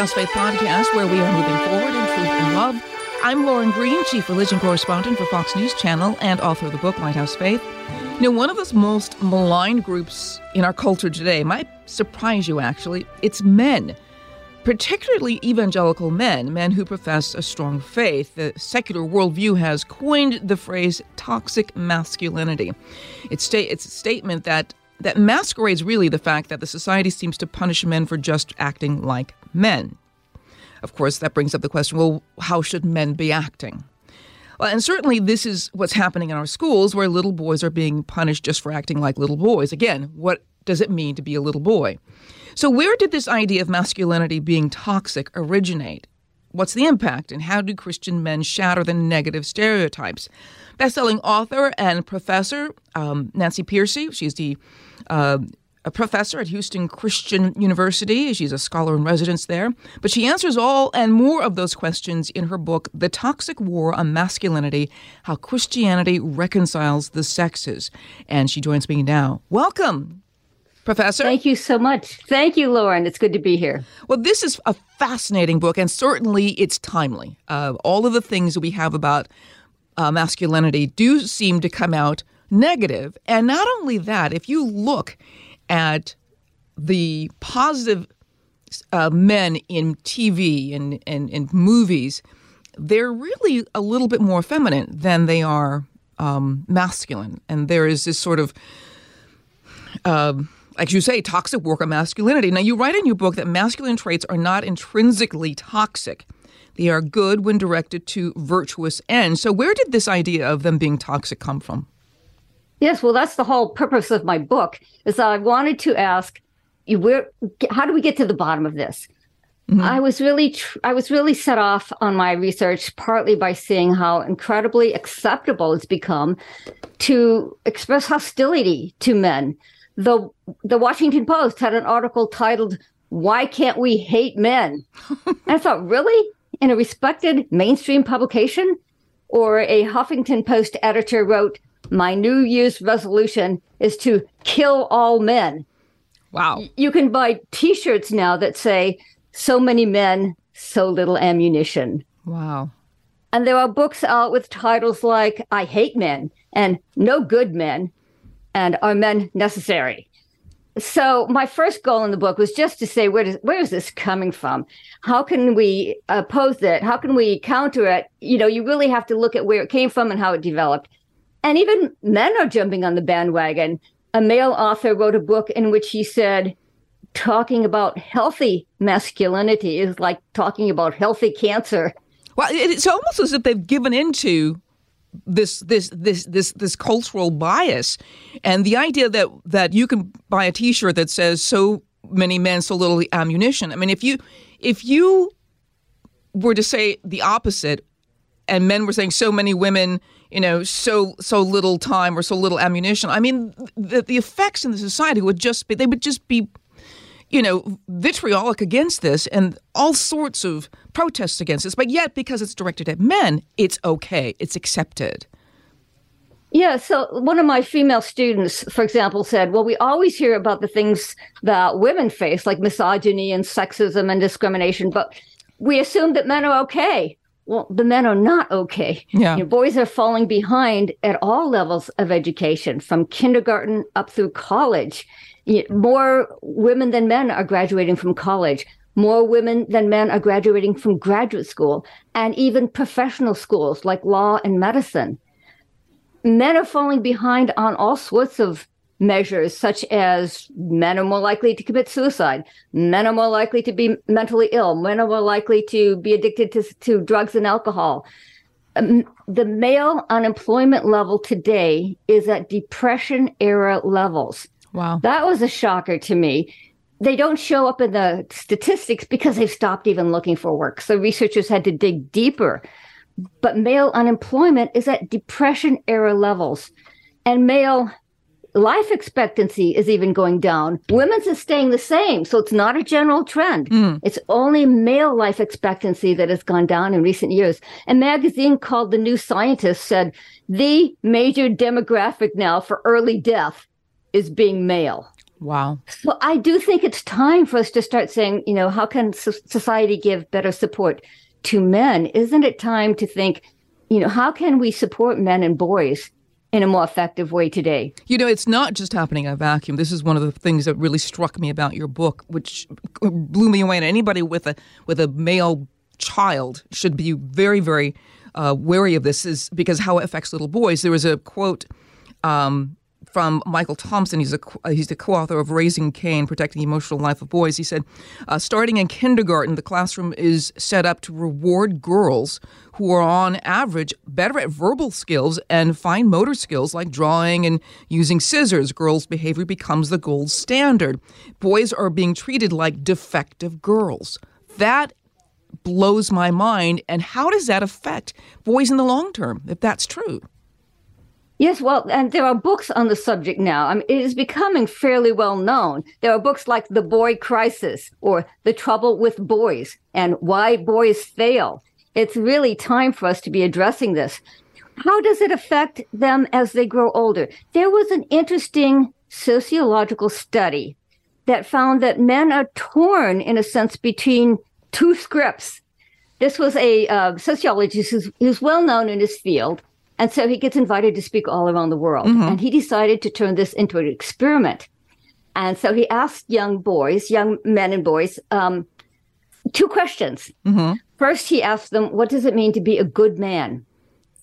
Lighthouse Faith Podcast, where we are moving forward in truth and love. I'm Lauren Green, Chief Religion Correspondent for Fox News Channel and author of the book Lighthouse Faith. You know, one of the most maligned groups in our culture today might surprise you, actually. It's men, particularly evangelical men, men who profess a strong faith. The secular worldview has coined the phrase toxic masculinity. It's, sta- it's a statement that that masquerades really the fact that the society seems to punish men for just acting like men. Of course, that brings up the question well, how should men be acting? Well, and certainly this is what's happening in our schools where little boys are being punished just for acting like little boys. Again, what does it mean to be a little boy? So, where did this idea of masculinity being toxic originate? What's the impact, and how do Christian men shatter the negative stereotypes? Best-selling author and professor um, Nancy Pearcey, she's the uh, a professor at Houston Christian University. She's a scholar in residence there. But she answers all and more of those questions in her book, The Toxic War on Masculinity How Christianity Reconciles the Sexes. And she joins me now. Welcome, Professor. Thank you so much. Thank you, Lauren. It's good to be here. Well, this is a fascinating book, and certainly it's timely. Uh, all of the things that we have about uh, masculinity do seem to come out negative. And not only that, if you look at the positive uh, men in TV and, and, and movies, they're really a little bit more feminine than they are um, masculine. And there is this sort of, uh, like you say, toxic work on masculinity. Now, you write in your book that masculine traits are not intrinsically toxic. They are good when directed to virtuous ends. So, where did this idea of them being toxic come from? Yes, well, that's the whole purpose of my book. Is that I wanted to ask, where, how do we get to the bottom of this? Mm-hmm. I was really, tr- I was really set off on my research partly by seeing how incredibly acceptable it's become to express hostility to men. The the Washington Post had an article titled "Why Can't We Hate Men?" and I thought, really, in a respected mainstream publication, or a Huffington Post editor wrote my New Year's resolution is to kill all men. Wow. You can buy t shirts now that say, so many men, so little ammunition. Wow. And there are books out with titles like I Hate Men and No Good Men and Are Men Necessary? So my first goal in the book was just to say where does where is this coming from? How can we oppose it? How can we counter it? You know, you really have to look at where it came from and how it developed. And even men are jumping on the bandwagon. A male author wrote a book in which he said, talking about healthy masculinity is like talking about healthy cancer. Well, it's almost as if they've given into this this this this this cultural bias and the idea that that you can buy a t-shirt that says so many men so little ammunition i mean if you if you were to say the opposite and men were saying so many women you know, so so little time or so little ammunition. I mean, the, the effects in the society would just be they would just be, you know, vitriolic against this and all sorts of protests against this. But yet, because it's directed at men, it's okay, it's accepted. Yeah, so one of my female students, for example, said, Well, we always hear about the things that women face, like misogyny and sexism and discrimination, but we assume that men are okay well, the men are not okay. Yeah. You know, boys are falling behind at all levels of education, from kindergarten up through college. More women than men are graduating from college. More women than men are graduating from graduate school and even professional schools like law and medicine. Men are falling behind on all sorts of measures such as men are more likely to commit suicide, men are more likely to be mentally ill, men are more likely to be addicted to, to drugs and alcohol. Um, the male unemployment level today is at depression era levels. Wow. That was a shocker to me. They don't show up in the statistics because they've stopped even looking for work. So researchers had to dig deeper. But male unemployment is at depression era levels. And male life expectancy is even going down. Women's is staying the same. So it's not a general trend. Mm. It's only male life expectancy that has gone down in recent years. A magazine called The New Scientist said the major demographic now for early death is being male. Wow. So I do think it's time for us to start saying, you know, how can society give better support to men? Isn't it time to think, you know, how can we support men and boys in a more effective way today. You know, it's not just happening in a vacuum. This is one of the things that really struck me about your book, which blew me away. And anybody with a with a male child should be very, very uh, wary of this, is because how it affects little boys. There was a quote um, from Michael Thompson. He's a he's the co-author of Raising Cain: Protecting the Emotional Life of Boys. He said, uh, starting in kindergarten, the classroom is set up to reward girls who are on average better at verbal skills and fine motor skills like drawing and using scissors. Girls' behavior becomes the gold standard. Boys are being treated like defective girls. That blows my mind. And how does that affect boys in the long term, if that's true? Yes, well, and there are books on the subject now. I mean, it is becoming fairly well known. There are books like The Boy Crisis or The Trouble with Boys and Why Boys Fail. It's really time for us to be addressing this. How does it affect them as they grow older? There was an interesting sociological study that found that men are torn, in a sense, between two scripts. This was a uh, sociologist who's, who's well known in his field and so he gets invited to speak all around the world. Mm-hmm. And he decided to turn this into an experiment. And so he asked young boys, young men and boys, um, two questions. Mm-hmm. First, he asked them, What does it mean to be a good man?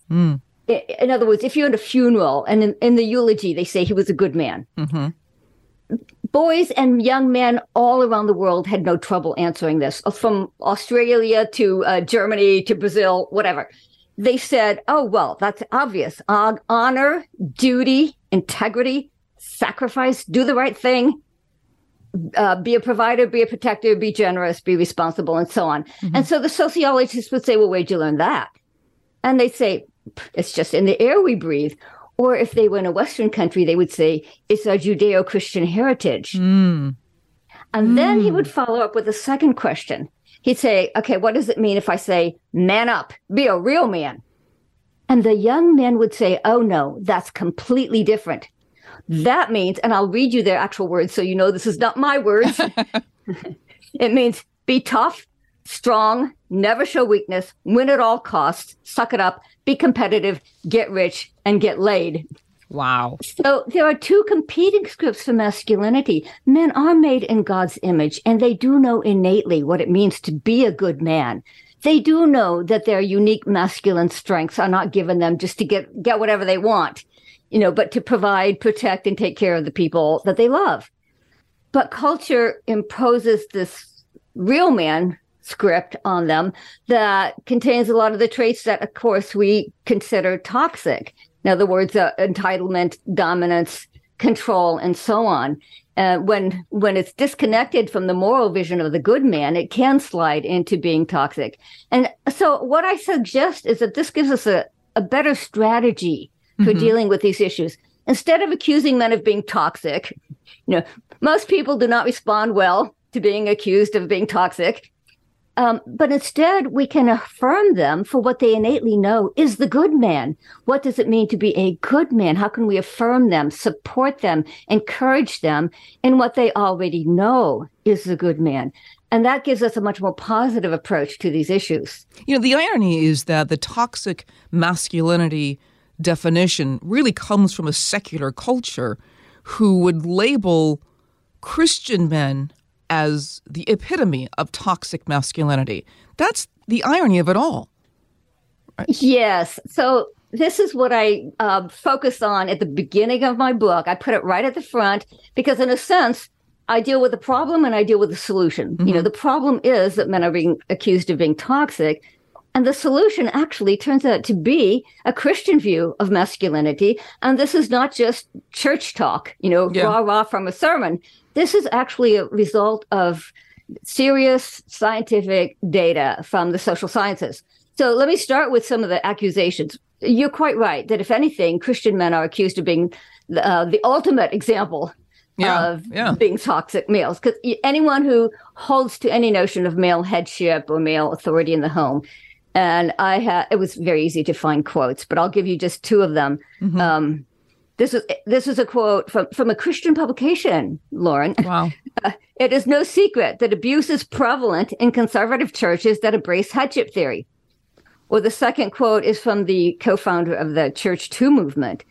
Mm. In other words, if you're at a funeral and in, in, the eulogy, they say he was a good man. Mm-hmm. Boys and young men all around the world had no trouble answering this, from Australia to uh, Germany to Brazil, whatever they said, oh, well, that's obvious. honor, duty, integrity, sacrifice, do the right thing, uh, be a provider, be a protector, be generous, be responsible, and so on. Mm-hmm. And so the sociologists would say, well, where'd you learn that? And they'd say, it's just in the air we breathe. Or if they were in a Western country, they would say, it's our Judeo Christian heritage. Mm. And mm. then he mm. would follow up with a second question he'd say, okay, what does it mean if I say, man up, be a real man? And the young men would say, oh no, that's completely different. That means, and I'll read you their actual words so you know this is not my words. it means be tough, strong, never show weakness, win at all costs, suck it up, be competitive, get rich, and get laid. Wow. So there are two competing scripts for masculinity. Men are made in God's image, and they do know innately what it means to be a good man. They do know that their unique masculine strengths are not given them just to get, get whatever they want, you know, but to provide, protect, and take care of the people that they love. But culture imposes this real man script on them that contains a lot of the traits that, of course, we consider toxic. In other words, uh, entitlement, dominance, control, and so on. Uh, when when it's disconnected from the moral vision of the good man, it can slide into being toxic. And so, what I suggest is that this gives us a, a better strategy for mm-hmm. dealing with these issues. Instead of accusing men of being toxic, you know, most people do not respond well to being accused of being toxic. Um, but instead, we can affirm them for what they innately know is the good man. What does it mean to be a good man? How can we affirm them, support them, encourage them in what they already know is the good man? And that gives us a much more positive approach to these issues. You know, the irony is that the toxic masculinity definition really comes from a secular culture who would label Christian men as the epitome of toxic masculinity. That's the irony of it all. Right? Yes. So this is what I uh, focus on at the beginning of my book. I put it right at the front because, in a sense, I deal with the problem and I deal with the solution. Mm-hmm. You know, mm-hmm. the problem is that men are being accused of being toxic. And the solution actually turns out to be a Christian view of masculinity. And this is not just church talk, you know, yeah. rah rah from a sermon. This is actually a result of serious scientific data from the social sciences. So let me start with some of the accusations. You're quite right that if anything, Christian men are accused of being uh, the ultimate example yeah, of yeah. being toxic males. Because anyone who holds to any notion of male headship or male authority in the home, and I had it was very easy to find quotes, but I'll give you just two of them. Mm-hmm. Um, this is this is a quote from from a Christian publication, Lauren. Wow. Uh, it is no secret that abuse is prevalent in conservative churches that embrace headship theory. Well, the second quote is from the co-founder of the Church Too movement.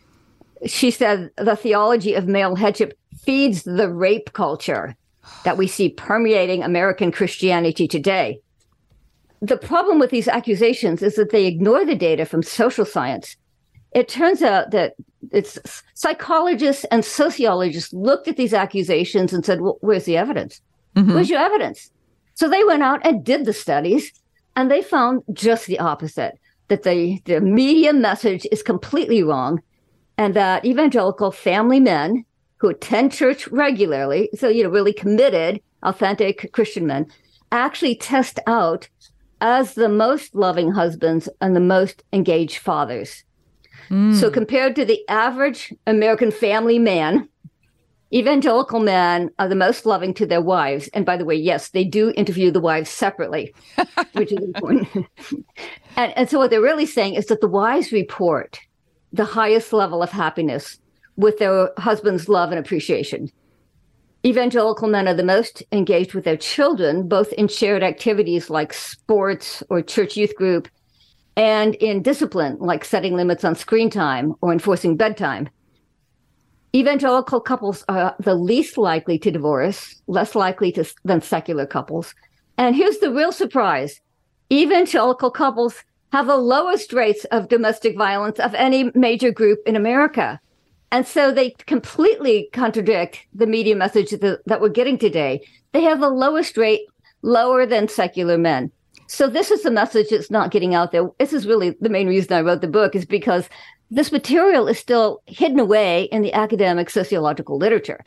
She said the theology of male headship feeds the rape culture that we see permeating American Christianity today the problem with these accusations is that they ignore the data from social science. It turns out that it's psychologists and sociologists looked at these accusations and said, "Well, where's the evidence? Mm-hmm. Where's your evidence?" So they went out and did the studies, and they found just the opposite: that the the media message is completely wrong, and that evangelical family men who attend church regularly, so you know, really committed, authentic Christian men, actually test out as the most loving husbands and the most engaged fathers. Mm. So, compared to the average American family man, evangelical men are the most loving to their wives. And by the way, yes, they do interview the wives separately, which is important. and, and so, what they're really saying is that the wives report the highest level of happiness with their husband's love and appreciation. Evangelical men are the most engaged with their children, both in shared activities like sports or church youth group, and in discipline like setting limits on screen time or enforcing bedtime. Evangelical couples are the least likely to divorce, less likely to, than secular couples. And here's the real surprise evangelical couples have the lowest rates of domestic violence of any major group in America. And so they completely contradict the media message that, that we're getting today. They have the lowest rate, lower than secular men. So this is the message that's not getting out there. This is really the main reason I wrote the book is because this material is still hidden away in the academic sociological literature.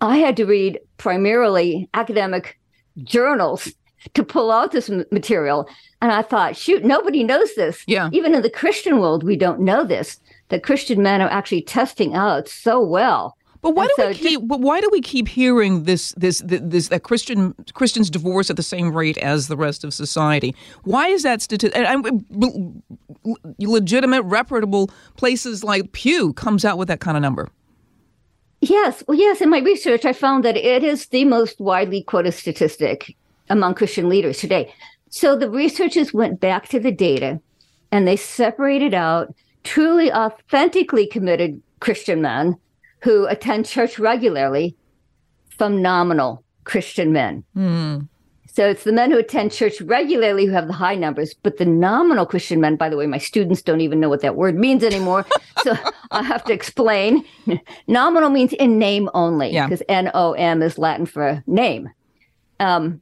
I had to read primarily academic journals to pull out this material. And I thought, shoot, nobody knows this. Yeah. Even in the Christian world, we don't know this that Christian men are actually testing out so well. But why and do so we keep? But why do we keep hearing this? This? This? That Christian Christians divorce at the same rate as the rest of society. Why is that statistic? Legitimate, reputable places like Pew comes out with that kind of number. Yes, well, yes. In my research, I found that it is the most widely quoted statistic among Christian leaders today. So the researchers went back to the data, and they separated out truly authentically committed Christian men who attend church regularly from nominal Christian men. Mm. So it's the men who attend church regularly who have the high numbers, but the nominal Christian men, by the way, my students don't even know what that word means anymore. so I have to explain. nominal means in name only, because yeah. N O M is Latin for name. Um,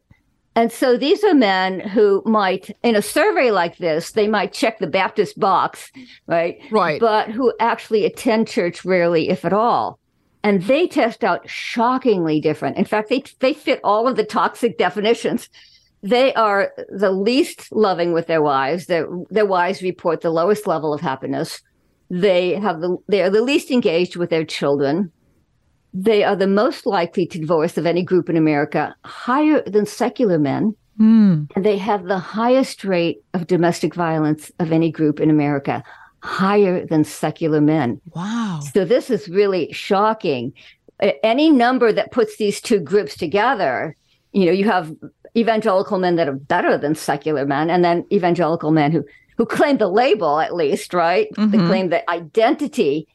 and so these are men who might, in a survey like this, they might check the Baptist box, right? Right. But who actually attend church rarely, if at all. And they test out shockingly different. In fact, they, they fit all of the toxic definitions. They are the least loving with their wives. Their, their wives report the lowest level of happiness. They have the, they are the least engaged with their children they are the most likely to divorce of any group in America, higher than secular men. Mm. And they have the highest rate of domestic violence of any group in America, higher than secular men. Wow. So this is really shocking. Any number that puts these two groups together, you know, you have evangelical men that are better than secular men, and then evangelical men who who claim the label at least, right? Mm-hmm. They claim the identity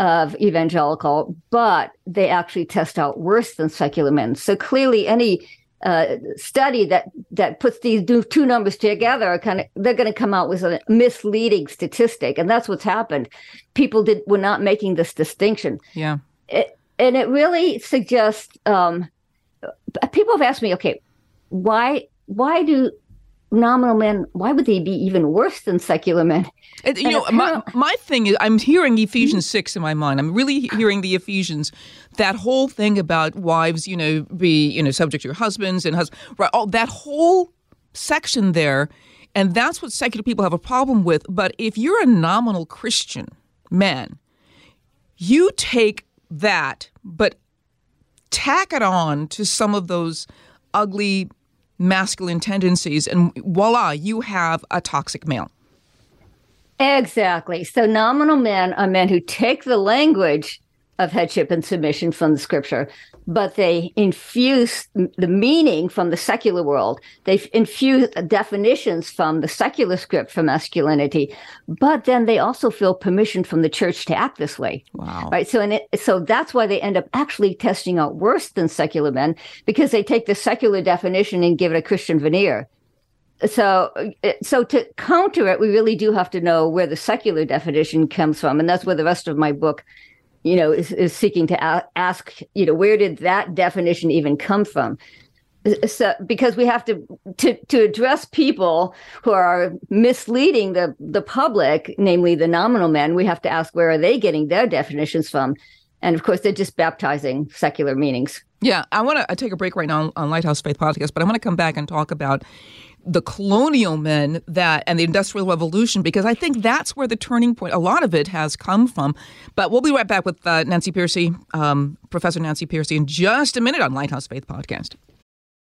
of evangelical, but they actually test out worse than secular men. So clearly, any uh, study that that puts these two numbers together kind of they're going to come out with a misleading statistic and that's what's happened. People did were not making this distinction. Yeah. It, and it really suggests um, people have asked me okay why why do nominal men why would they be even worse than secular men? And, you and know my, my thing is i'm hearing ephesians mm-hmm. 6 in my mind. I'm really hearing the ephesians that whole thing about wives you know be you know subject to your husbands and husbands right all that whole section there and that's what secular people have a problem with. But if you're a nominal christian man you take that but tack it on to some of those ugly masculine tendencies, and voila, you have a toxic male. Exactly. So nominal men are men who take the language of headship and submission from the scripture, but they infuse the meaning from the secular world. They infuse definitions from the secular script for masculinity, but then they also feel permission from the church to act this way. Wow. Right. So, and it, so that's why they end up actually testing out worse than secular men because they take the secular definition and give it a Christian veneer so uh, so to counter it we really do have to know where the secular definition comes from and that's where the rest of my book you know, is, is seeking to ask, you know, where did that definition even come from? So, because we have to, to to address people who are misleading the the public, namely the nominal men, we have to ask where are they getting their definitions from, and of course they're just baptizing secular meanings. Yeah, I want to take a break right now on Lighthouse Faith Podcast, but I want to come back and talk about the colonial men that and the industrial revolution because I think that's where the turning point a lot of it has come from. But we'll be right back with uh, Nancy Pearcey um, Professor Nancy Pearcey in just a minute on Lighthouse Faith Podcast.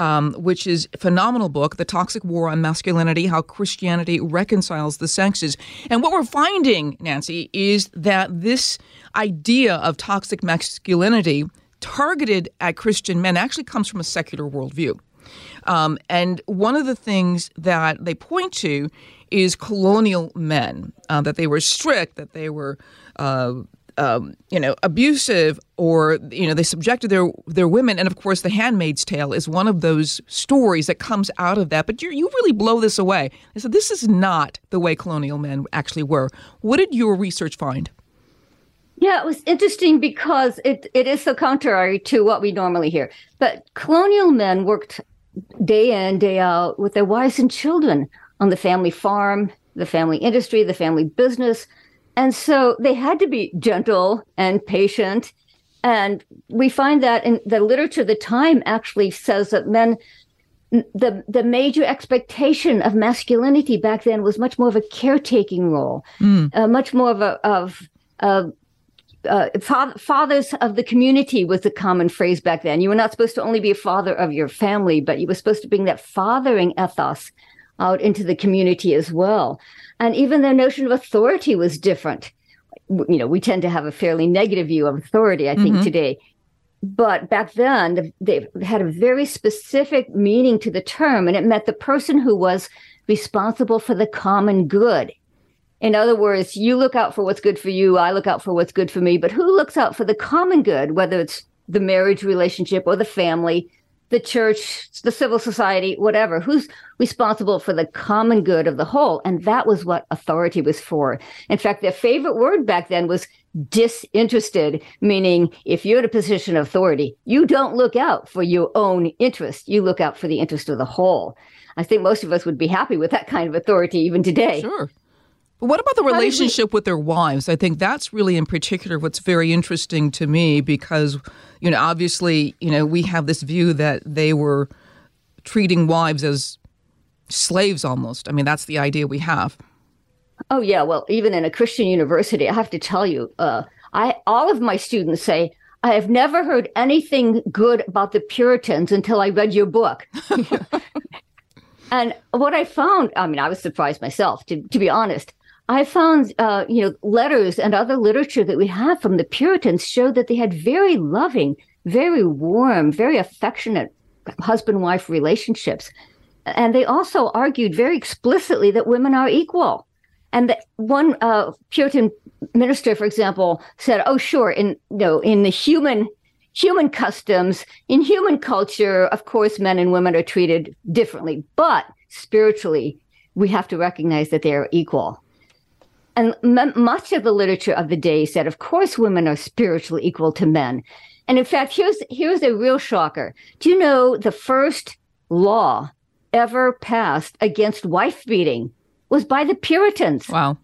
um, which is a phenomenal book, The Toxic War on Masculinity How Christianity Reconciles the Sexes. And what we're finding, Nancy, is that this idea of toxic masculinity targeted at Christian men actually comes from a secular worldview. Um, and one of the things that they point to is colonial men, uh, that they were strict, that they were uh, um, you know, abusive or you know they subjected their their women, and of course, The Handmaid's Tale is one of those stories that comes out of that. But you you really blow this away. I said this is not the way colonial men actually were. What did your research find? Yeah, it was interesting because it, it is so contrary to what we normally hear. But colonial men worked day in, day out with their wives and children on the family farm, the family industry, the family business. And so they had to be gentle and patient. And we find that in the literature, of the time actually says that men, the, the major expectation of masculinity back then was much more of a caretaking role, mm. uh, much more of a, of, uh, uh, fathers of the community was the common phrase back then. You were not supposed to only be a father of your family, but you were supposed to bring that fathering ethos out into the community as well. And even their notion of authority was different. You know, we tend to have a fairly negative view of authority, I think, mm-hmm. today. But back then, they had a very specific meaning to the term, and it meant the person who was responsible for the common good. In other words, you look out for what's good for you, I look out for what's good for me, but who looks out for the common good, whether it's the marriage relationship or the family the church, the civil society, whatever, who's responsible for the common good of the whole. And that was what authority was for. In fact, their favorite word back then was disinterested, meaning if you're in a position of authority, you don't look out for your own interest, you look out for the interest of the whole. I think most of us would be happy with that kind of authority even today. Sure. But what about the relationship we- with their wives? I think that's really in particular what's very interesting to me because, you know, obviously, you know, we have this view that they were treating wives as slaves almost. I mean, that's the idea we have. Oh yeah, well, even in a Christian university, I have to tell you, uh, I all of my students say, I have never heard anything good about the Puritans until I read your book. And what I found, I mean, I was surprised myself, to, to be honest. I found, uh, you know, letters and other literature that we have from the Puritans show that they had very loving, very warm, very affectionate husband wife relationships. And they also argued very explicitly that women are equal. And that one uh, Puritan minister, for example, said, "Oh, sure, in you know, in the human human customs, in human culture, of course, men and women are treated differently, but spiritually, we have to recognize that they are equal." And m- much of the literature of the day said, of course, women are spiritually equal to men. And in fact, here's here's a real shocker. Do you know the first law ever passed against wife beating was by the Puritans? Wow.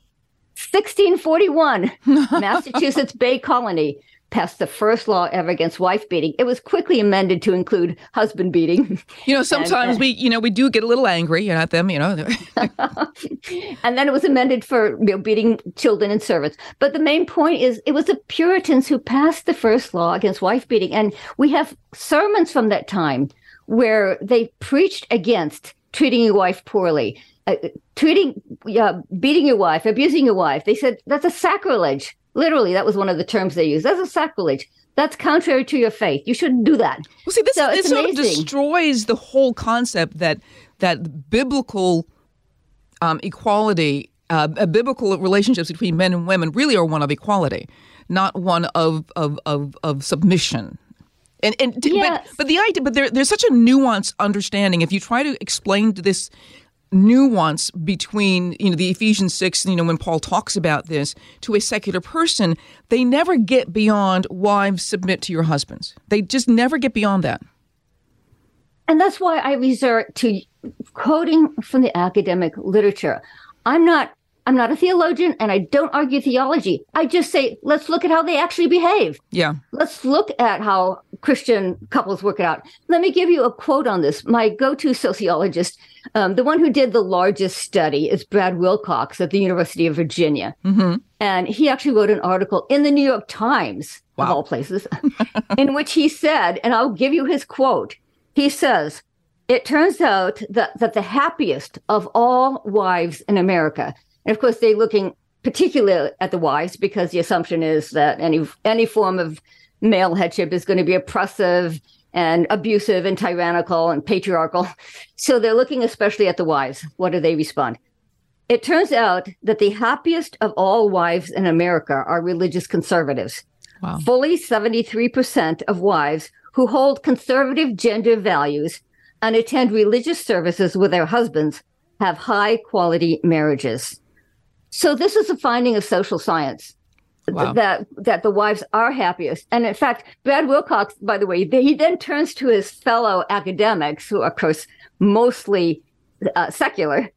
1641, Massachusetts Bay Colony passed the first law ever against wife beating. It was quickly amended to include husband beating. You know, sometimes and, uh, we, you know, we do get a little angry at them, you know. and then it was amended for you know, beating children and servants. But the main point is it was the Puritans who passed the first law against wife beating. And we have sermons from that time where they preached against treating your wife poorly, uh, treating, uh, beating your wife, abusing your wife. They said that's a sacrilege. Literally, that was one of the terms they used. That's a sacrilege. That's contrary to your faith. You shouldn't do that. Well, see, this, so this sort of destroys the whole concept that that biblical um, equality, uh, biblical relationships between men and women really are one of equality, not one of of of, of submission. And and yes. but, but the idea, but there, there's such a nuanced understanding. If you try to explain this nuance between you know the Ephesians 6 you know when Paul talks about this to a secular person they never get beyond wives submit to your husbands. They just never get beyond that. And that's why I resort to quoting from the academic literature. I'm not I'm not a theologian and I don't argue theology. I just say, let's look at how they actually behave. Yeah. Let's look at how Christian couples work it out. Let me give you a quote on this. My go to sociologist, um, the one who did the largest study, is Brad Wilcox at the University of Virginia. Mm-hmm. And he actually wrote an article in the New York Times, wow. of all places, in which he said, and I'll give you his quote. He says, it turns out that, that the happiest of all wives in America and of course, they're looking particularly at the wives because the assumption is that any any form of male headship is going to be oppressive and abusive and tyrannical and patriarchal. So they're looking especially at the wives. What do they respond? It turns out that the happiest of all wives in America are religious conservatives. Wow. Fully 73% of wives who hold conservative gender values and attend religious services with their husbands have high quality marriages. So this is a finding of social science. Wow. That that the wives are happiest, and in fact, Brad Wilcox, by the way, he then turns to his fellow academics, who are, of course mostly uh, secular,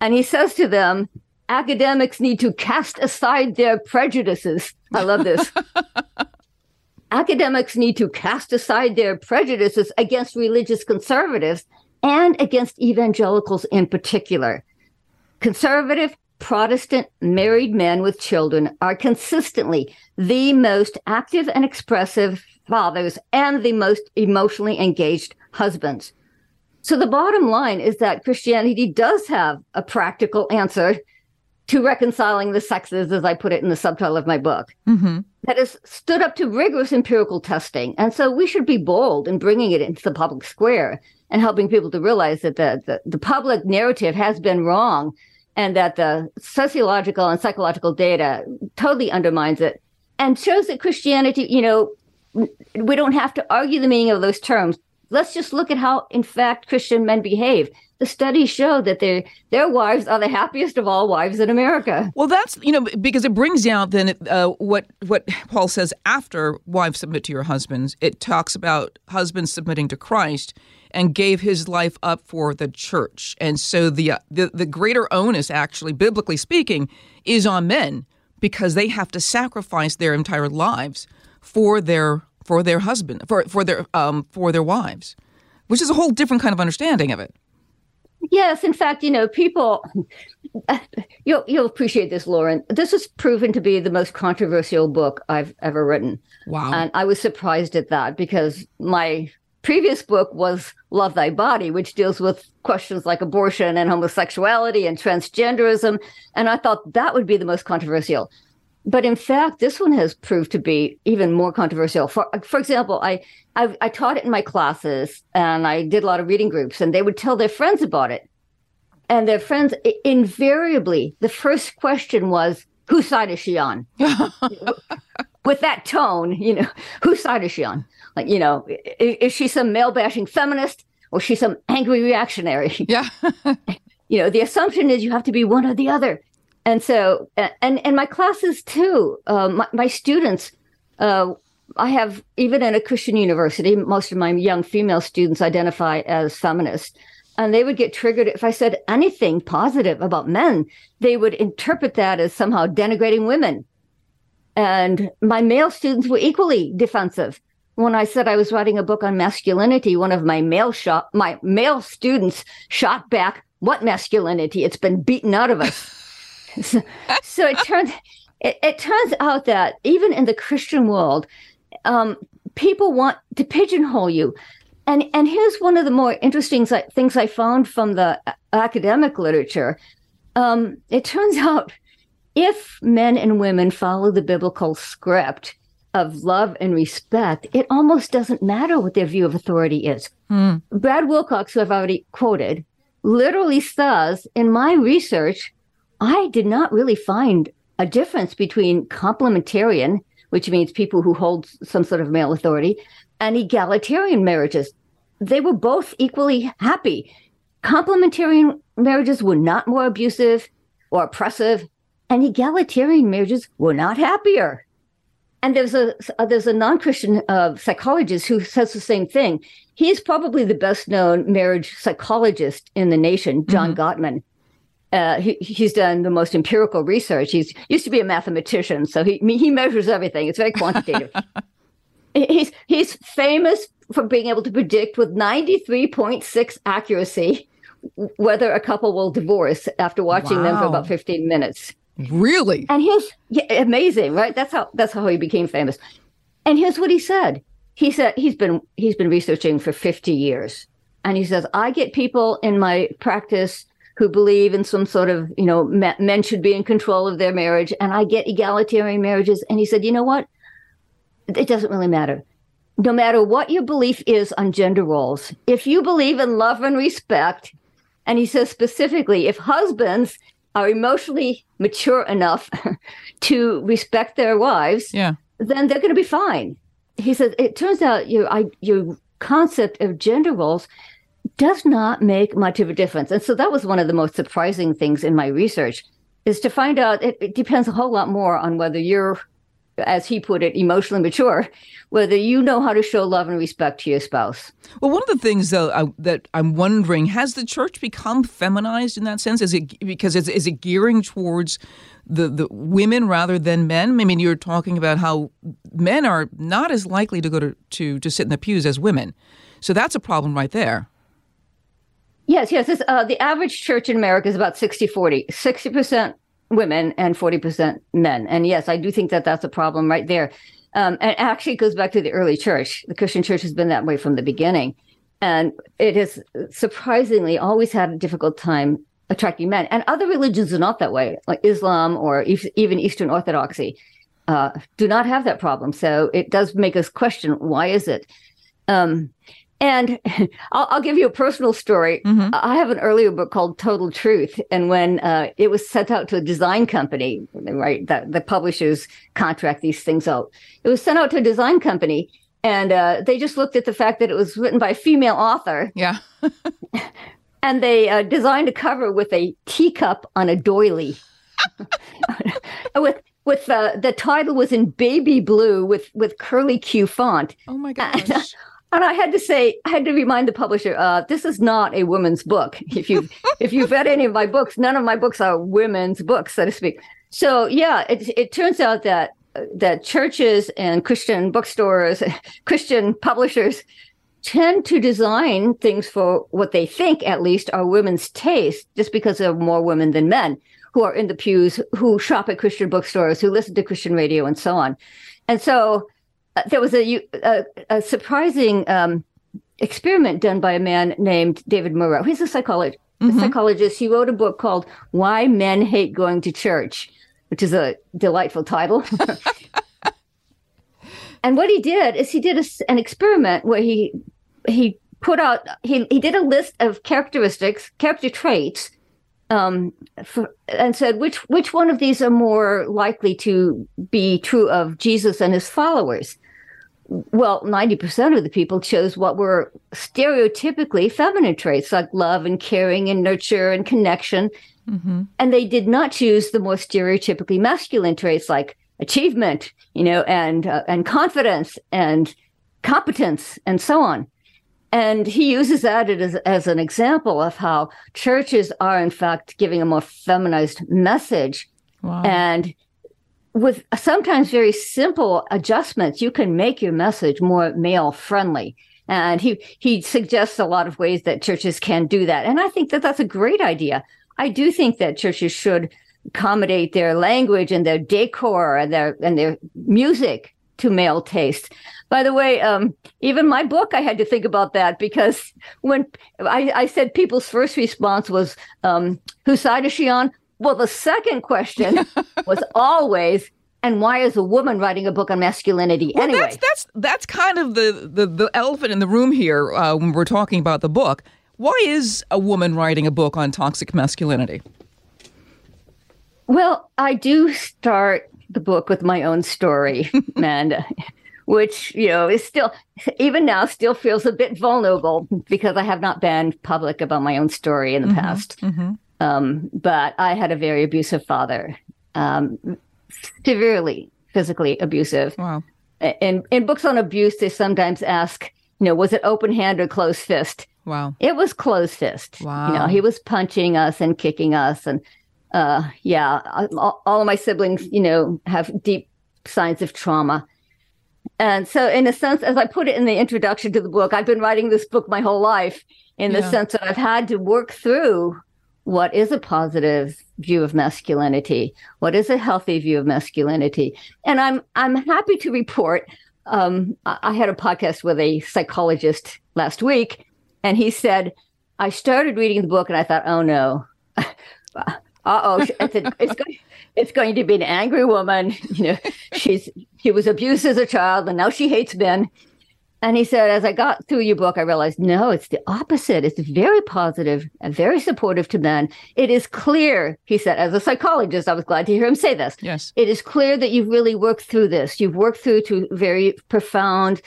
and he says to them, "Academics need to cast aside their prejudices." I love this. Academics need to cast aside their prejudices against religious conservatives and against evangelicals in particular. Conservative Protestant married men with children are consistently the most active and expressive fathers and the most emotionally engaged husbands. So the bottom line is that Christianity does have a practical answer to reconciling the sexes, as I put it in the subtitle of my book, mm-hmm. that has stood up to rigorous empirical testing. And so we should be bold in bringing it into the public square and helping people to realize that the, the, the public narrative has been wrong and that the sociological and psychological data totally undermines it and shows that Christianity, you know, we don't have to argue the meaning of those terms. Let's just look at how, in fact, Christian men behave. The studies show that their their wives are the happiest of all wives in America. Well, that's you know because it brings out then uh, what what Paul says after wives submit to your husbands. It talks about husbands submitting to Christ and gave his life up for the church. And so the, uh, the the greater onus actually biblically speaking is on men because they have to sacrifice their entire lives for their for their husband for for their um for their wives, which is a whole different kind of understanding of it. Yes, in fact, you know, people you'll you'll appreciate this, Lauren. This has proven to be the most controversial book I've ever written. Wow. And I was surprised at that because my previous book was Love Thy Body, which deals with questions like abortion and homosexuality and transgenderism. And I thought that would be the most controversial. But in fact, this one has proved to be even more controversial. For for example, I I, I taught it in my classes and I did a lot of reading groups, and they would tell their friends about it. And their friends invariably, the first question was, "Whose side is she on?" With that tone, you know, whose side is she on? Like, you know, is, is she some male bashing feminist or she some angry reactionary? Yeah. you know, the assumption is you have to be one or the other. And so, and and my classes too, uh, my, my students, uh, I have even in a Christian university, most of my young female students identify as feminists. And they would get triggered if I said anything positive about men. They would interpret that as somehow denigrating women. And my male students were equally defensive. When I said I was writing a book on masculinity, one of my male shot my male students shot back, "What masculinity? It's been beaten out of us." so, so, it turns it, it, turns out that even in the Christian world, um, people want to pigeonhole you. And and here's one of the more interesting things I found from the academic literature. Um, it turns out if men and women follow the biblical script, of love and respect, it almost doesn't matter what their view of authority is. Mm. Brad Wilcox, who I've already quoted, literally says, in my research, I did not really find a difference between complementarian, which means people who hold some sort of male authority, and egalitarian marriages. They were both equally happy. Complementarian marriages were not more abusive or oppressive, and egalitarian marriages were not happier. And there's a uh, there's a non-christian uh, psychologist who says the same thing. He's probably the best known marriage psychologist in the nation john mm-hmm. gottman. Uh, he, he's done the most empirical research. He's used to be a mathematician so he he measures everything. It's very quantitative. He's he's famous for being able to predict with 93.6 accuracy whether a couple will divorce after watching wow. them for about 15 minutes Really? And here's yeah, amazing, right? That's how that's how he became famous. And here's what he said. He said he's been he's been researching for 50 years. And he says, I get people in my practice who believe in some sort of, you know, men should be in control of their marriage. And I get egalitarian marriages. And he said, you know what? It doesn't really matter. No matter what your belief is on gender roles, if you believe in love and respect, and he says specifically, if husbands are emotionally mature enough to respect their wives, yeah. then they're going to be fine. He says it turns out your I, your concept of gender roles does not make much of a difference, and so that was one of the most surprising things in my research is to find out it, it depends a whole lot more on whether you're as he put it, emotionally mature, whether you know how to show love and respect to your spouse. Well, one of the things though I, that I'm wondering has the church become feminized in that sense? Is it because is, is it gearing towards the the women rather than men? I mean, you're talking about how men are not as likely to go to to, to sit in the pews as women, so that's a problem right there. Yes, yes. Uh, the average church in America is about 60 40. 60% women and 40% men. And yes, I do think that that's a problem right there. Um, and actually, goes back to the early church. The Christian church has been that way from the beginning. And it has surprisingly always had a difficult time attracting men. And other religions are not that way, like Islam or even Eastern Orthodoxy uh, do not have that problem. So it does make us question why is it? Um, and I'll, I'll, give you a personal story. Mm-hmm. I have an earlier book called Total Truth, and when uh, it was sent out to a design company, right, that the publishers contract these things out. It was sent out to a design company, and uh, they just looked at the fact that it was written by a female author. Yeah. and they uh, designed a cover with a teacup on a doily. with with uh, the title was in baby blue with with curly Q font. Oh my gosh! And I had to say, I had to remind the publisher, uh, this is not a woman's book. If you if you've read any of my books, none of my books are women's books, so to speak. So yeah, it it turns out that that churches and Christian bookstores, Christian publishers tend to design things for what they think at least are women's taste, just because there are more women than men who are in the pews, who shop at Christian bookstores, who listen to Christian radio, and so on. And so uh, there was a, a, a surprising um, experiment done by a man named David Murrow. He's a psychologist. Mm-hmm. A psychologist. He wrote a book called "Why Men Hate Going to Church," which is a delightful title. and what he did is he did a, an experiment where he he put out he he did a list of characteristics, character traits, um, for, and said which which one of these are more likely to be true of Jesus and his followers. Well, ninety percent of the people chose what were stereotypically feminine traits like love and caring and nurture and connection, mm-hmm. and they did not choose the more stereotypically masculine traits like achievement, you know, and uh, and confidence and competence and so on. And he uses that as, as an example of how churches are, in fact, giving a more feminized message. Wow. And with sometimes very simple adjustments, you can make your message more male friendly. And he, he suggests a lot of ways that churches can do that. And I think that that's a great idea. I do think that churches should accommodate their language and their decor and their and their music to male taste. By the way, um, even my book, I had to think about that because when I, I said people's first response was, um, whose side is she on? Well, the second question was always, and why is a woman writing a book on masculinity well, anyway? That's, that's, that's kind of the, the, the elephant in the room here uh, when we're talking about the book. Why is a woman writing a book on toxic masculinity? Well, I do start the book with my own story, Amanda, which, you know, is still, even now, still feels a bit vulnerable because I have not been public about my own story in the mm-hmm, past. Mm-hmm. Um, but I had a very abusive father, um, severely physically abusive. Wow. In, in books on abuse, they sometimes ask, you know, was it open hand or closed fist? Wow. It was closed fist. Wow. You know, he was punching us and kicking us and uh, yeah, all, all of my siblings, you know, have deep signs of trauma. And so, in a sense, as I put it in the introduction to the book, I've been writing this book my whole life in the yeah. sense that I've had to work through what is a positive view of masculinity, what is a healthy view of masculinity, and I'm I'm happy to report. Um, I had a podcast with a psychologist last week, and he said, "I started reading the book, and I thought, oh no." uh oh, it's, it's, going, it's going to be an angry woman. You know, she's she was abused as a child and now she hates men. And he said, as I got through your book, I realized no, it's the opposite. It's very positive and very supportive to men. It is clear, he said, as a psychologist, I was glad to hear him say this. Yes. It is clear that you've really worked through this. You've worked through to very profound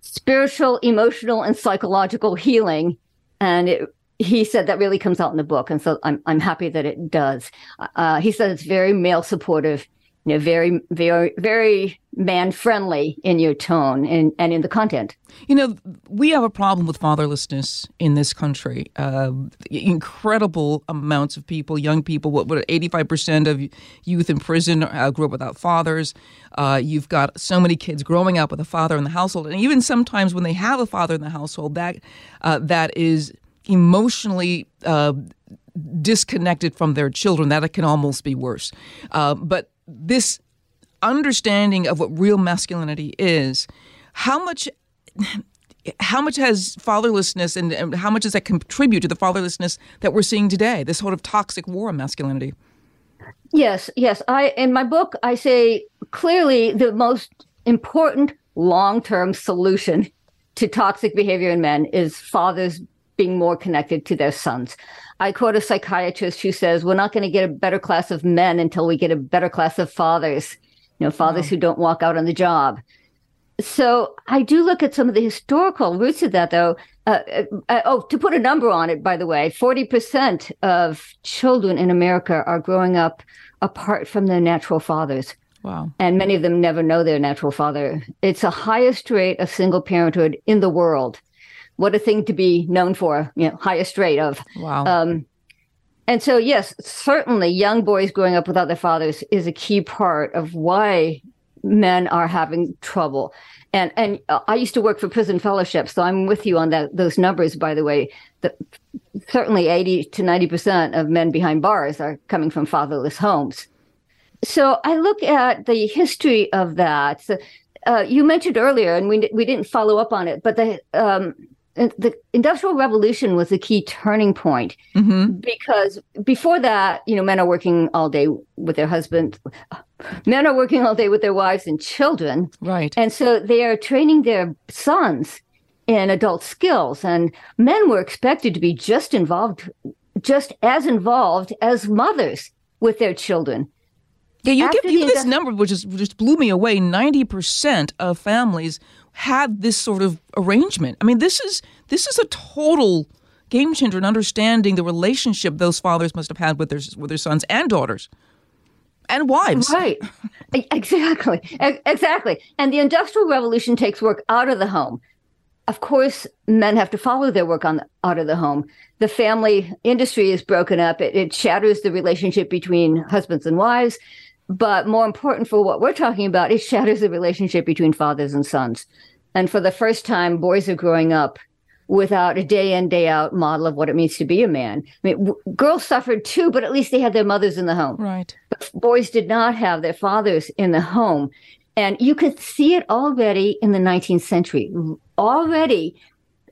spiritual, emotional, and psychological healing. And it he said that really comes out in the book, and so I'm I'm happy that it does. Uh, he said it's very male supportive, you know, very very very man friendly in your tone and and in the content. You know, we have a problem with fatherlessness in this country. Uh, incredible amounts of people, young people. What what 85 percent of youth in prison uh, grew up without fathers. Uh, you've got so many kids growing up with a father in the household, and even sometimes when they have a father in the household, that uh, that is emotionally uh, disconnected from their children, that it can almost be worse. Uh, but this understanding of what real masculinity is, how much. How much has fatherlessness and, and how much does that contribute to the fatherlessness that we're seeing today? This sort of toxic war on masculinity. Yes, yes. I in my book I say clearly the most important long-term solution to toxic behavior in men is fathers being more connected to their sons. I quote a psychiatrist who says, We're not going to get a better class of men until we get a better class of fathers, you know, fathers wow. who don't walk out on the job. So I do look at some of the historical roots of that, though. Uh, uh, uh oh, to put a number on it, by the way, 40% of children in America are growing up apart from their natural fathers. Wow. And many of them never know their natural father. It's the highest rate of single parenthood in the world what a thing to be known for, you know, highest rate of. Wow. Um, and so, yes, certainly young boys growing up without their fathers is a key part of why men are having trouble. And and I used to work for prison fellowship, so I'm with you on that those numbers. By the way, that certainly 80 to 90 percent of men behind bars are coming from fatherless homes. So I look at the history of that. So, uh, you mentioned earlier, and we we didn't follow up on it, but the um, the Industrial Revolution was a key turning point mm-hmm. because before that, you know, men are working all day with their husbands. Men are working all day with their wives and children. Right. And so they are training their sons in adult skills. And men were expected to be just involved, just as involved as mothers with their children. Yeah, you give, you this number, which is, just blew me away. Ninety percent of families had this sort of arrangement. I mean, this is this is a total game changer in understanding the relationship those fathers must have had with their with their sons and daughters and wives. Right. exactly. Exactly. And the industrial revolution takes work out of the home. Of course, men have to follow their work on the, out of the home. The family industry is broken up. It, it shatters the relationship between husbands and wives. But more important for what we're talking about, it shatters the relationship between fathers and sons. And for the first time, boys are growing up without a day in, day out model of what it means to be a man. I mean, w- girls suffered too, but at least they had their mothers in the home. Right. But boys did not have their fathers in the home. And you could see it already in the 19th century. Already,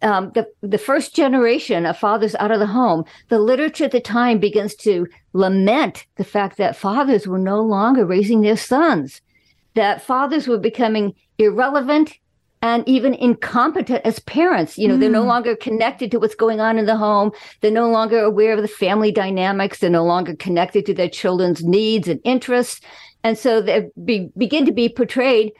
um, the the first generation of fathers out of the home, the literature at the time begins to lament the fact that fathers were no longer raising their sons, that fathers were becoming irrelevant and even incompetent as parents. You know, mm. they're no hmm. longer connected to what's going on in the home. They're no longer aware of the family dynamics. They're no longer connected to their children's needs and interests. And so they be, begin to be portrayed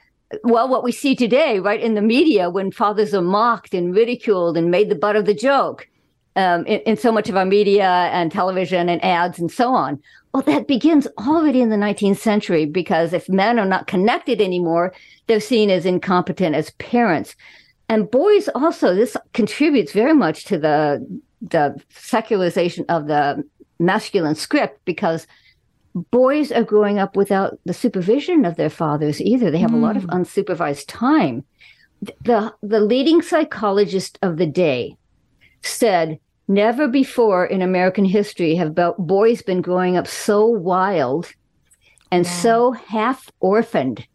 well, what we see today, right, in the media when fathers are mocked and ridiculed and made the butt of the joke um, in, in, so much of our media and television and ads and so on. Well, that begins already in the 19th century because if men are not connected anymore, they're seen as incompetent as parents. And boys also, this contributes very much to the the secularization of the masculine script because boys are growing up without the supervision of their fathers either. They have mm. a lot of hmm. unsupervised time. The, the leading psychologist of the day said, Never before in American history have boys been growing up so wild and wow. so half orphaned.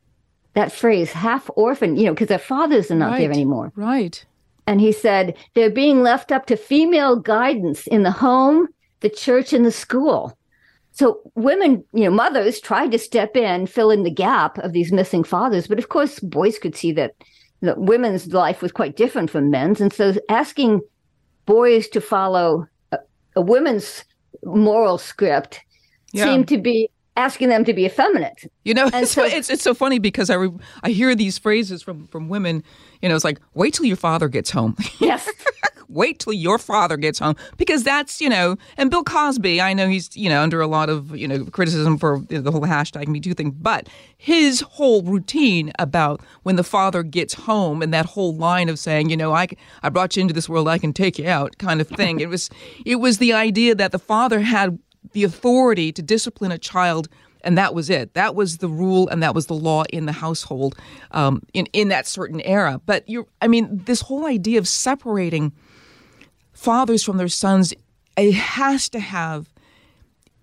That phrase, half orphaned, you know, because their fathers are not right. there anymore. Right. And he said, they're being left up to female guidance in the home, the church, and the school. So women, you know, mothers tried to step in, fill in the gap of these missing fathers. But of course, boys could see that, that women's life was quite different from men's. And so asking boys to follow a, a women's moral script yeah. seemed to be asking them to be effeminate. You know, it's, so, it's, it's so funny because I re, I hear these phrases from from women. You know, it's like wait till your father gets home. Yes. wait till your father gets home because that's you know and bill cosby i know he's you know under a lot of you know criticism for the whole hashtag me too thing but his whole routine about when the father gets home and that whole line of saying you know i i brought you into this world i can take you out kind of thing it was it was the idea that the father had the authority to discipline a child and that was it. That was the rule, and that was the law in the household um, in in that certain era. But you, I mean, this whole idea of separating fathers from their sons, it has to have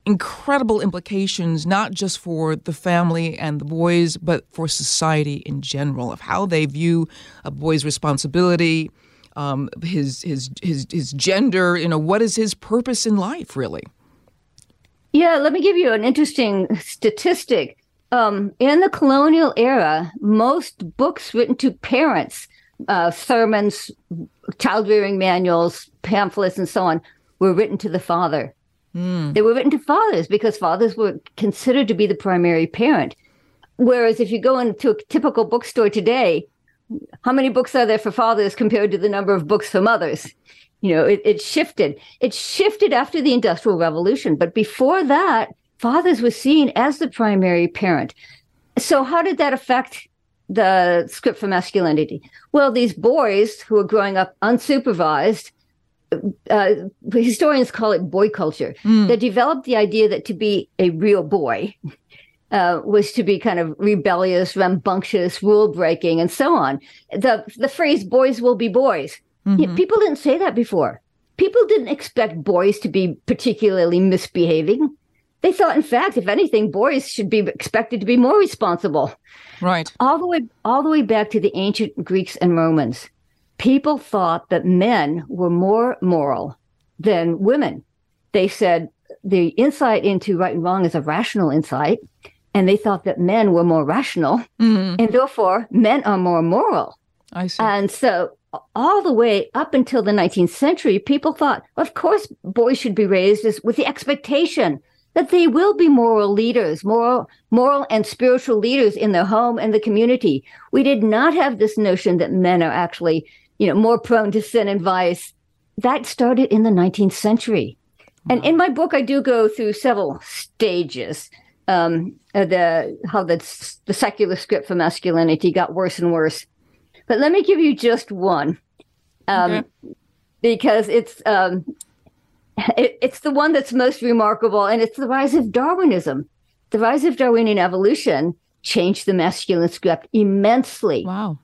incredible implications, not just for the family and the boys, but for society in general, of how they view a boy's responsibility, um, his his his his gender. You know, what is his purpose in life, really? Yeah, let me give you an interesting statistic. Um, in the colonial era, most books written to parents, uh, sermons, child rearing manuals, pamphlets, and so on, were written to the father. Mm. They were written to fathers because fathers were considered to be the primary parent. Whereas if you go into a typical bookstore today, how many books are there for fathers compared to the number of books for mothers? You know, it, it shifted. It shifted after the Industrial Revolution. But before that, fathers were seen as the primary parent. So, how did that affect the script for masculinity? Well, these boys who are growing up unsupervised, uh, historians call it boy culture. Mm. They developed the idea that to be a real boy uh, was to be kind of rebellious, rambunctious, rule breaking, and so on. The the phrase "boys will be boys" Mm-hmm. People didn't say that before. People didn't expect boys to be particularly misbehaving. They thought, in fact, if anything, boys should be expected to be more responsible. Right. All the way, all the way back to the ancient Greeks and Romans. people thought that men were more moral than women. They said the insight into right and wrong is a rational insight, and they thought that men were more rational, mm-hmm. and therefore men are more moral. I see. And so, all the way up until the 19th century, people thought, of course, boys should be raised with the expectation that they will be moral leaders, moral, moral and spiritual leaders in their home and the community. We did not have this notion that men are actually, you know, more prone to sin and vice. That started in the 19th century. Wow. And in my book, I do go through several stages. Um, the how the the secular script for masculinity got worse and worse. But let me give you just one, um, okay. because it's um, it, it's the one that's most remarkable, and it's the rise of Darwinism. The rise of Darwinian evolution changed the masculine script immensely. Wow.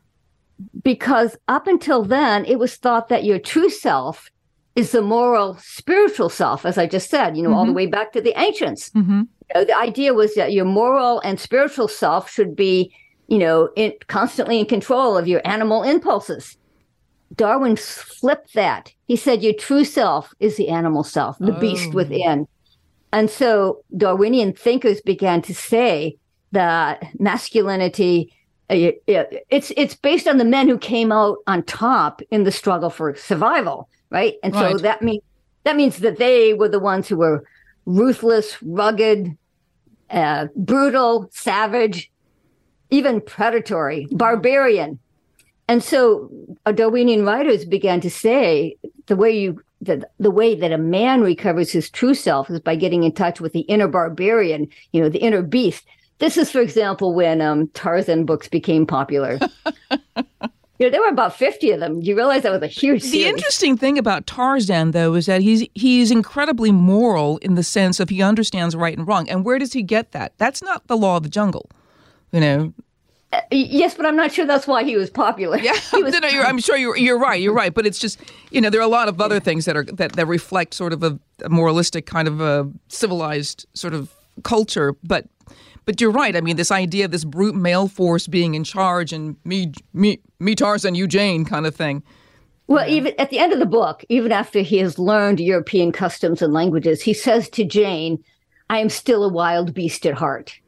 Because up until then, it was thought that your true self is the moral, spiritual self, as I just said, you know, mm-hmm. all the mm-hmm. way back to the ancients. Mm-hmm. You know, the idea was that your moral and spiritual self should be, you know, in, constantly in control of your animal impulses. Darwin flipped that. He said your true self is the animal self, the oh. beast within. And so Darwinian thinkers began to say that masculinity uh, it's it's based on the men who came out on top in the struggle for survival, right? And right. so that means that means that they were the ones who were ruthless, rugged, uh, brutal, savage, even predatory, barbarian. And so Darwinian writers began to say the way you the, the way that a man recovers his true self is by getting in touch with the inner barbarian, you know, the inner beast. This is, for example, when um, Tarzan books became popular. you know, there were about 50 of them. You realize that was a huge series. The interesting thing about Tarzan, though, is that he's he's incredibly moral in the sense of he understands right and wrong. And where does he get that? That's not the law of the jungle. You know, uh, yes, but I'm not sure that's why he was popular. Yeah, was, no, no, I'm sure you're, you're right. You're right. But it's just, you know, there are a lot of other things that are that, that reflect sort of a, a moralistic kind of a civilized sort of culture. But but you're right. I mean, this idea of this brute male force being in charge and me, me, me, Tarzan, you, Jane, kind of thing. Well, yeah. even at the end of the book, even after he has learned European customs and languages, he says to Jane, "I am still a wild beast at heart."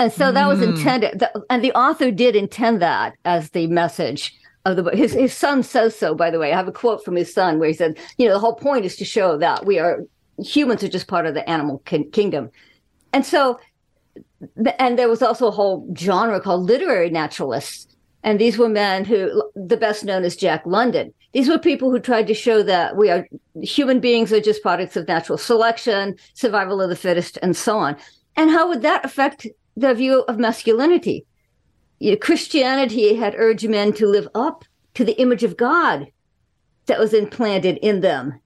And so that was hmm. intended, and the author did intend that as the message of the book. His, his son says so, by the way. I have a quote from his son where he said, you know, the whole point is to show that we are, humans are just part of the animal kingdom. And so, and there was also a whole genre called literary naturalists. And these were men who, the best known as Jack London. These were people who tried to show that we are, human beings are just products of natural selection, survival of the fittest, and so on. And how would that affect the view of masculinity. Christianity had urged men to live up to the image of God that was implanted in them.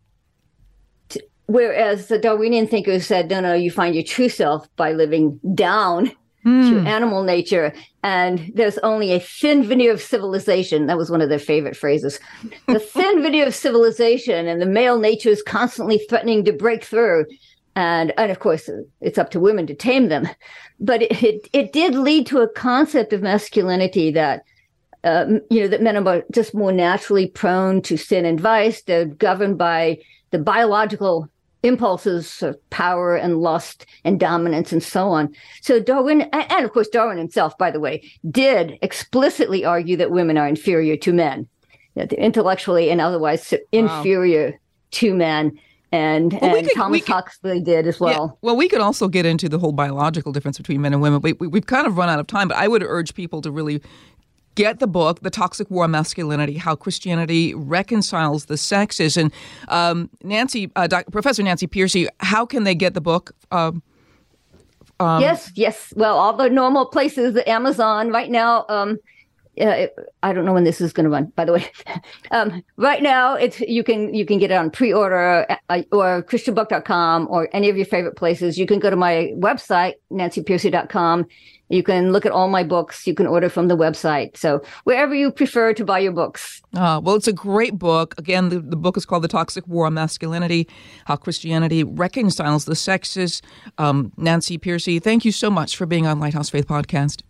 Whereas the Darwinian thinkers said, no, no, you find your true self by living down mm. to animal nature. And there's only a thin veneer of civilization. That was one of their favorite phrases. the thin veneer of civilization, and the male nature is constantly threatening to break through and and of course it's up to women to tame them. But it it, it did lead to a concept of masculinity that uh, you know that men are just more naturally prone to sin and vice. They're governed by the biological impulses of power and lust and dominance and so on. So darwin and of course darwin himself by the way did explicitly argue that women are inferior to men that they're intellectually and otherwise wow. inferior to men and, well, and could, Thomas could, Huxley did as well. Yeah, well, we could also get into the whole biological difference between men and women. We, we, we've kind of run out of time, but I would urge people to really get the book, The Toxic War on Masculinity How Christianity Reconciles the Sexes. And um, Nancy, uh, Dr. Professor Nancy Pearcey, how can they get the book? Um, um, yes, yes. Well, all the normal places, Amazon right now. Um, uh, I don't know when this is going to run. By the way, um, right now it's you can you can get it on pre-order uh, or christianbook.com or any of your favorite places. You can go to my website nancypearcey.com. You can look at all my books. You can order from the website. So wherever you prefer to buy your books. Uh, well, it's a great book. Again, the, the book is called The Toxic War on Masculinity: How Christianity Reconciles the Sexes. Um, Nancy Pearcey, thank you so much for being on Lighthouse Faith Podcast.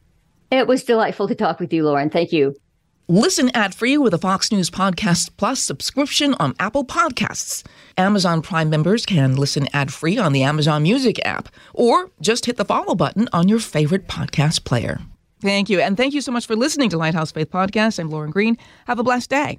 It was delightful to talk with you, Lauren. Thank you. Listen ad free with a Fox News Podcast Plus subscription on Apple Podcasts. Amazon Prime members can listen ad free on the Amazon Music app, or just hit the follow button on your favorite podcast player. Thank you. And thank you so much for listening to Lighthouse Faith Podcast. I'm Lauren Green. Have a blessed day.